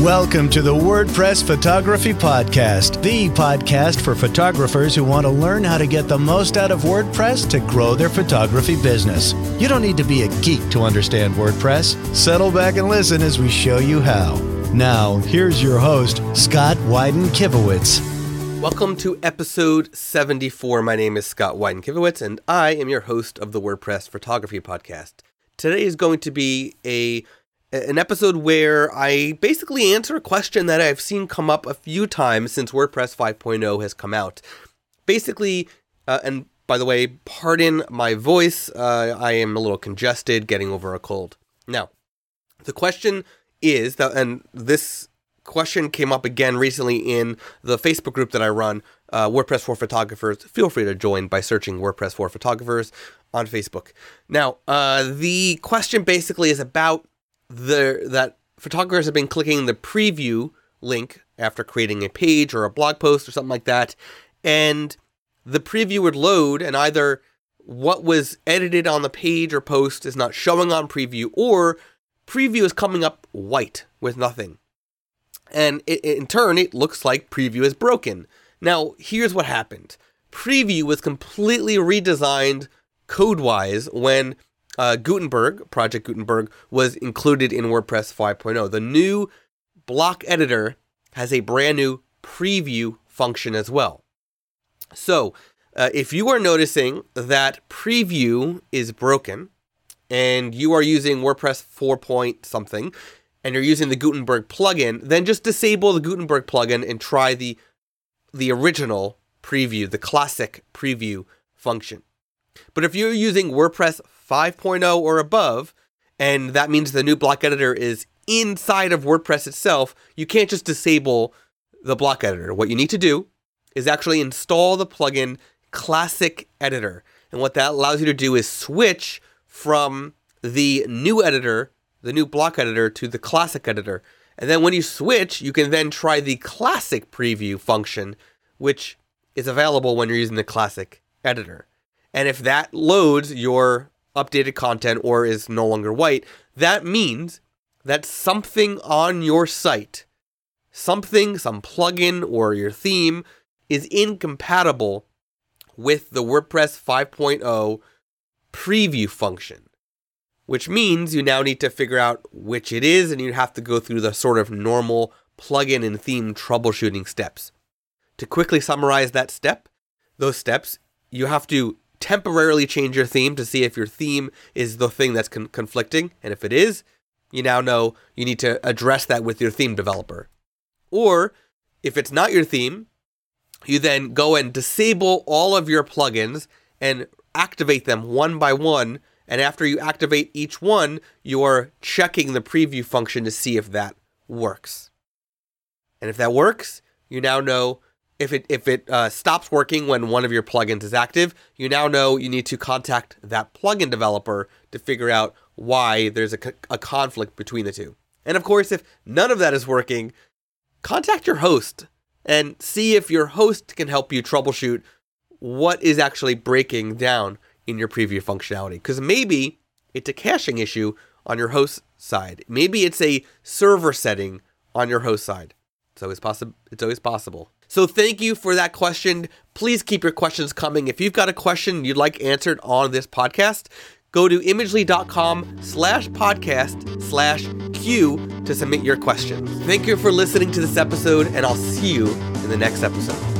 Welcome to the WordPress Photography Podcast, the podcast for photographers who want to learn how to get the most out of WordPress to grow their photography business. You don't need to be a geek to understand WordPress. Settle back and listen as we show you how. Now, here's your host, Scott Wyden Kivowitz. Welcome to episode 74. My name is Scott Wyden Kivowitz, and I am your host of the WordPress Photography Podcast. Today is going to be a an episode where I basically answer a question that I've seen come up a few times since WordPress 5.0 has come out. Basically, uh, and by the way, pardon my voice, uh, I am a little congested, getting over a cold. Now, the question is that, and this question came up again recently in the Facebook group that I run, uh, WordPress for Photographers. Feel free to join by searching WordPress for Photographers on Facebook. Now, uh, the question basically is about the that photographers have been clicking the preview link after creating a page or a blog post or something like that, and the preview would load, and either what was edited on the page or post is not showing on preview, or preview is coming up white with nothing. And it, in turn, it looks like preview is broken. Now, here's what happened preview was completely redesigned code wise when uh, Gutenberg, Project Gutenberg, was included in WordPress 5.0. The new block editor has a brand new preview function as well. So, uh, if you are noticing that preview is broken and you are using WordPress 4 point something and you're using the Gutenberg plugin, then just disable the Gutenberg plugin and try the the original preview, the classic preview function. But if you're using WordPress 5.0 or above, and that means the new block editor is inside of WordPress itself, you can't just disable the block editor. What you need to do is actually install the plugin Classic Editor. And what that allows you to do is switch from the new editor, the new block editor, to the classic editor. And then when you switch, you can then try the classic preview function, which is available when you're using the classic editor. And if that loads your updated content or is no longer white, that means that something on your site, something, some plugin or your theme is incompatible with the WordPress 5.0 preview function, which means you now need to figure out which it is and you have to go through the sort of normal plugin and theme troubleshooting steps. To quickly summarize that step, those steps, you have to temporarily change your theme to see if your theme is the thing that's con- conflicting. And if it is, you now know you need to address that with your theme developer. Or if it's not your theme, you then go and disable all of your plugins and activate them one by one. And after you activate each one, you're checking the preview function to see if that works. And if that works, you now know if it if it uh, stops working when one of your plugins is active, you now know you need to contact that plugin developer to figure out why there's a, a conflict between the two. And of course, if none of that is working, contact your host and see if your host can help you troubleshoot what is actually breaking down in your preview functionality. Because maybe it's a caching issue on your host side. Maybe it's a server setting on your host side. It's always possible. It's always possible. So thank you for that question. Please keep your questions coming. If you've got a question you'd like answered on this podcast, go to imagely.com slash podcast slash Q to submit your question. Thank you for listening to this episode, and I'll see you in the next episode.